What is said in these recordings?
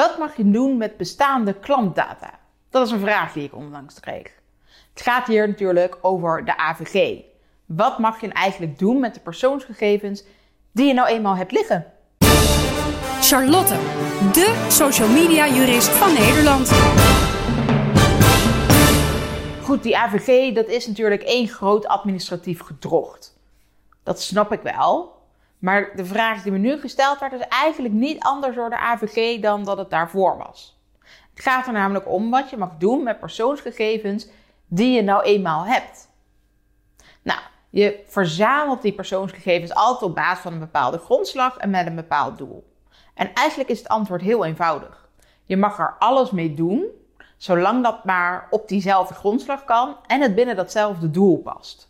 Wat mag je doen met bestaande klantdata? Dat is een vraag die ik onlangs kreeg. Het gaat hier natuurlijk over de AVG. Wat mag je eigenlijk doen met de persoonsgegevens die je nou eenmaal hebt liggen? Charlotte, de social media jurist van Nederland. Goed, die AVG, dat is natuurlijk één groot administratief gedrocht. Dat snap ik wel. Maar de vraag die me nu gesteld werd, is eigenlijk niet anders door de AVG dan dat het daarvoor was. Het gaat er namelijk om wat je mag doen met persoonsgegevens die je nou eenmaal hebt. Nou, je verzamelt die persoonsgegevens altijd op basis van een bepaalde grondslag en met een bepaald doel. En eigenlijk is het antwoord heel eenvoudig. Je mag er alles mee doen, zolang dat maar op diezelfde grondslag kan en het binnen datzelfde doel past.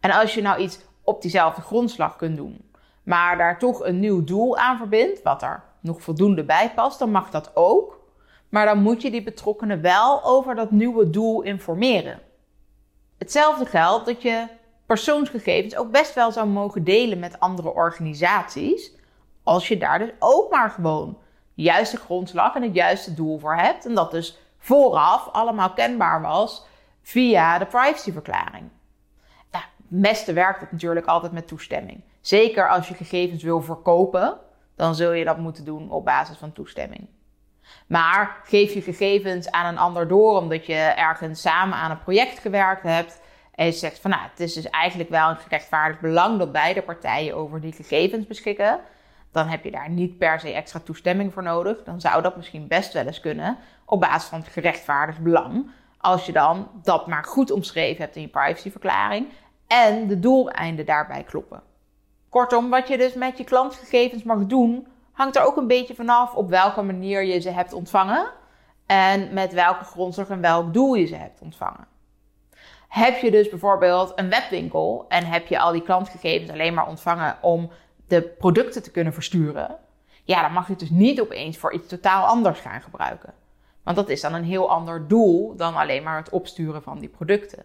En als je nou iets op diezelfde grondslag kunt doen, maar daar toch een nieuw doel aan verbindt, wat er nog voldoende bij past, dan mag dat ook. Maar dan moet je die betrokkenen wel over dat nieuwe doel informeren. Hetzelfde geldt dat je persoonsgegevens ook best wel zou mogen delen met andere organisaties, als je daar dus ook maar gewoon de juiste grondslag en het juiste doel voor hebt. En dat dus vooraf allemaal kenbaar was via de privacyverklaring. Beste werkt het natuurlijk altijd met toestemming. Zeker als je gegevens wil verkopen, dan zul je dat moeten doen op basis van toestemming. Maar geef je gegevens aan een ander door omdat je ergens samen aan een project gewerkt hebt en je zegt van nou, het is dus eigenlijk wel een gerechtvaardigd belang dat beide partijen over die gegevens beschikken, dan heb je daar niet per se extra toestemming voor nodig. Dan zou dat misschien best wel eens kunnen op basis van het gerechtvaardigd belang. Als je dan dat maar goed omschreven hebt in je privacyverklaring en de doeleinden daarbij kloppen. Kortom, wat je dus met je klantgegevens mag doen, hangt er ook een beetje vanaf op welke manier je ze hebt ontvangen en met welke grondslag en welk doel je ze hebt ontvangen. Heb je dus bijvoorbeeld een webwinkel en heb je al die klantgegevens alleen maar ontvangen om de producten te kunnen versturen, ja, dan mag je het dus niet opeens voor iets totaal anders gaan gebruiken. Want dat is dan een heel ander doel dan alleen maar het opsturen van die producten.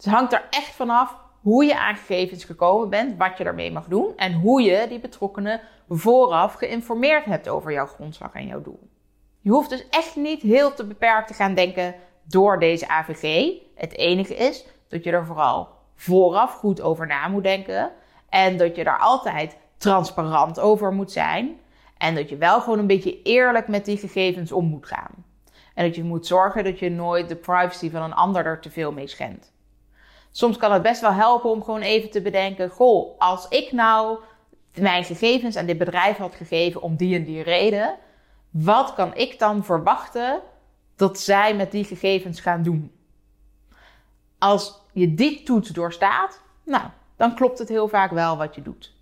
Dus het hangt er echt vanaf hoe je aan gegevens gekomen bent, wat je daarmee mag doen en hoe je die betrokkenen vooraf geïnformeerd hebt over jouw grondslag en jouw doel. Je hoeft dus echt niet heel te beperkt te gaan denken door deze AVG. Het enige is dat je er vooral vooraf goed over na moet denken en dat je daar altijd transparant over moet zijn en dat je wel gewoon een beetje eerlijk met die gegevens om moet gaan. En dat je moet zorgen dat je nooit de privacy van een ander er te veel mee schendt. Soms kan het best wel helpen om gewoon even te bedenken: goh, als ik nou mijn gegevens aan dit bedrijf had gegeven om die en die reden, wat kan ik dan verwachten dat zij met die gegevens gaan doen? Als je die toets doorstaat, nou, dan klopt het heel vaak wel wat je doet.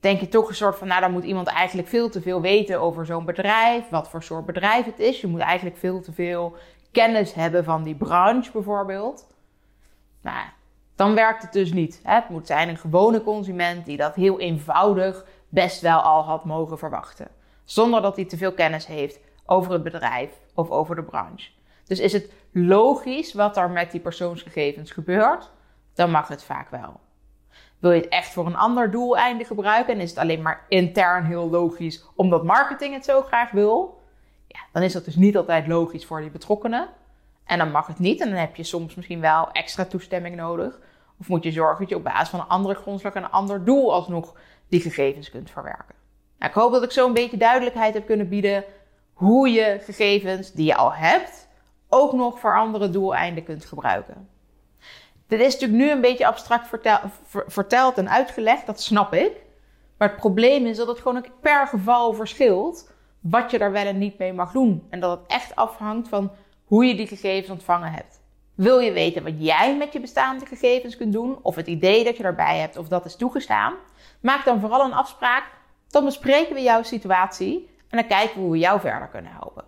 Denk je toch een soort van, nou, dan moet iemand eigenlijk veel te veel weten over zo'n bedrijf, wat voor soort bedrijf het is. Je moet eigenlijk veel te veel kennis hebben van die branche bijvoorbeeld. Nou, dan werkt het dus niet. Het moet zijn een gewone consument die dat heel eenvoudig best wel al had mogen verwachten. Zonder dat hij te veel kennis heeft over het bedrijf of over de branche. Dus is het logisch wat er met die persoonsgegevens gebeurt, dan mag het vaak wel. Wil je het echt voor een ander doeleinde gebruiken en is het alleen maar intern heel logisch omdat marketing het zo graag wil, ja, dan is dat dus niet altijd logisch voor die betrokkenen. En dan mag het niet. En dan heb je soms misschien wel extra toestemming nodig. Of moet je zorgen dat je op basis van een andere grondslag en een ander doel alsnog die gegevens kunt verwerken. Nou, ik hoop dat ik zo een beetje duidelijkheid heb kunnen bieden hoe je gegevens die je al hebt ook nog voor andere doeleinden kunt gebruiken. Dit is natuurlijk nu een beetje abstract verteld en uitgelegd, dat snap ik. Maar het probleem is dat het gewoon per geval verschilt wat je daar wel en niet mee mag doen. En dat het echt afhangt van hoe je die gegevens ontvangen hebt. Wil je weten wat jij met je bestaande gegevens kunt doen, of het idee dat je erbij hebt, of dat is toegestaan? Maak dan vooral een afspraak. Dan bespreken we jouw situatie en dan kijken we hoe we jou verder kunnen helpen.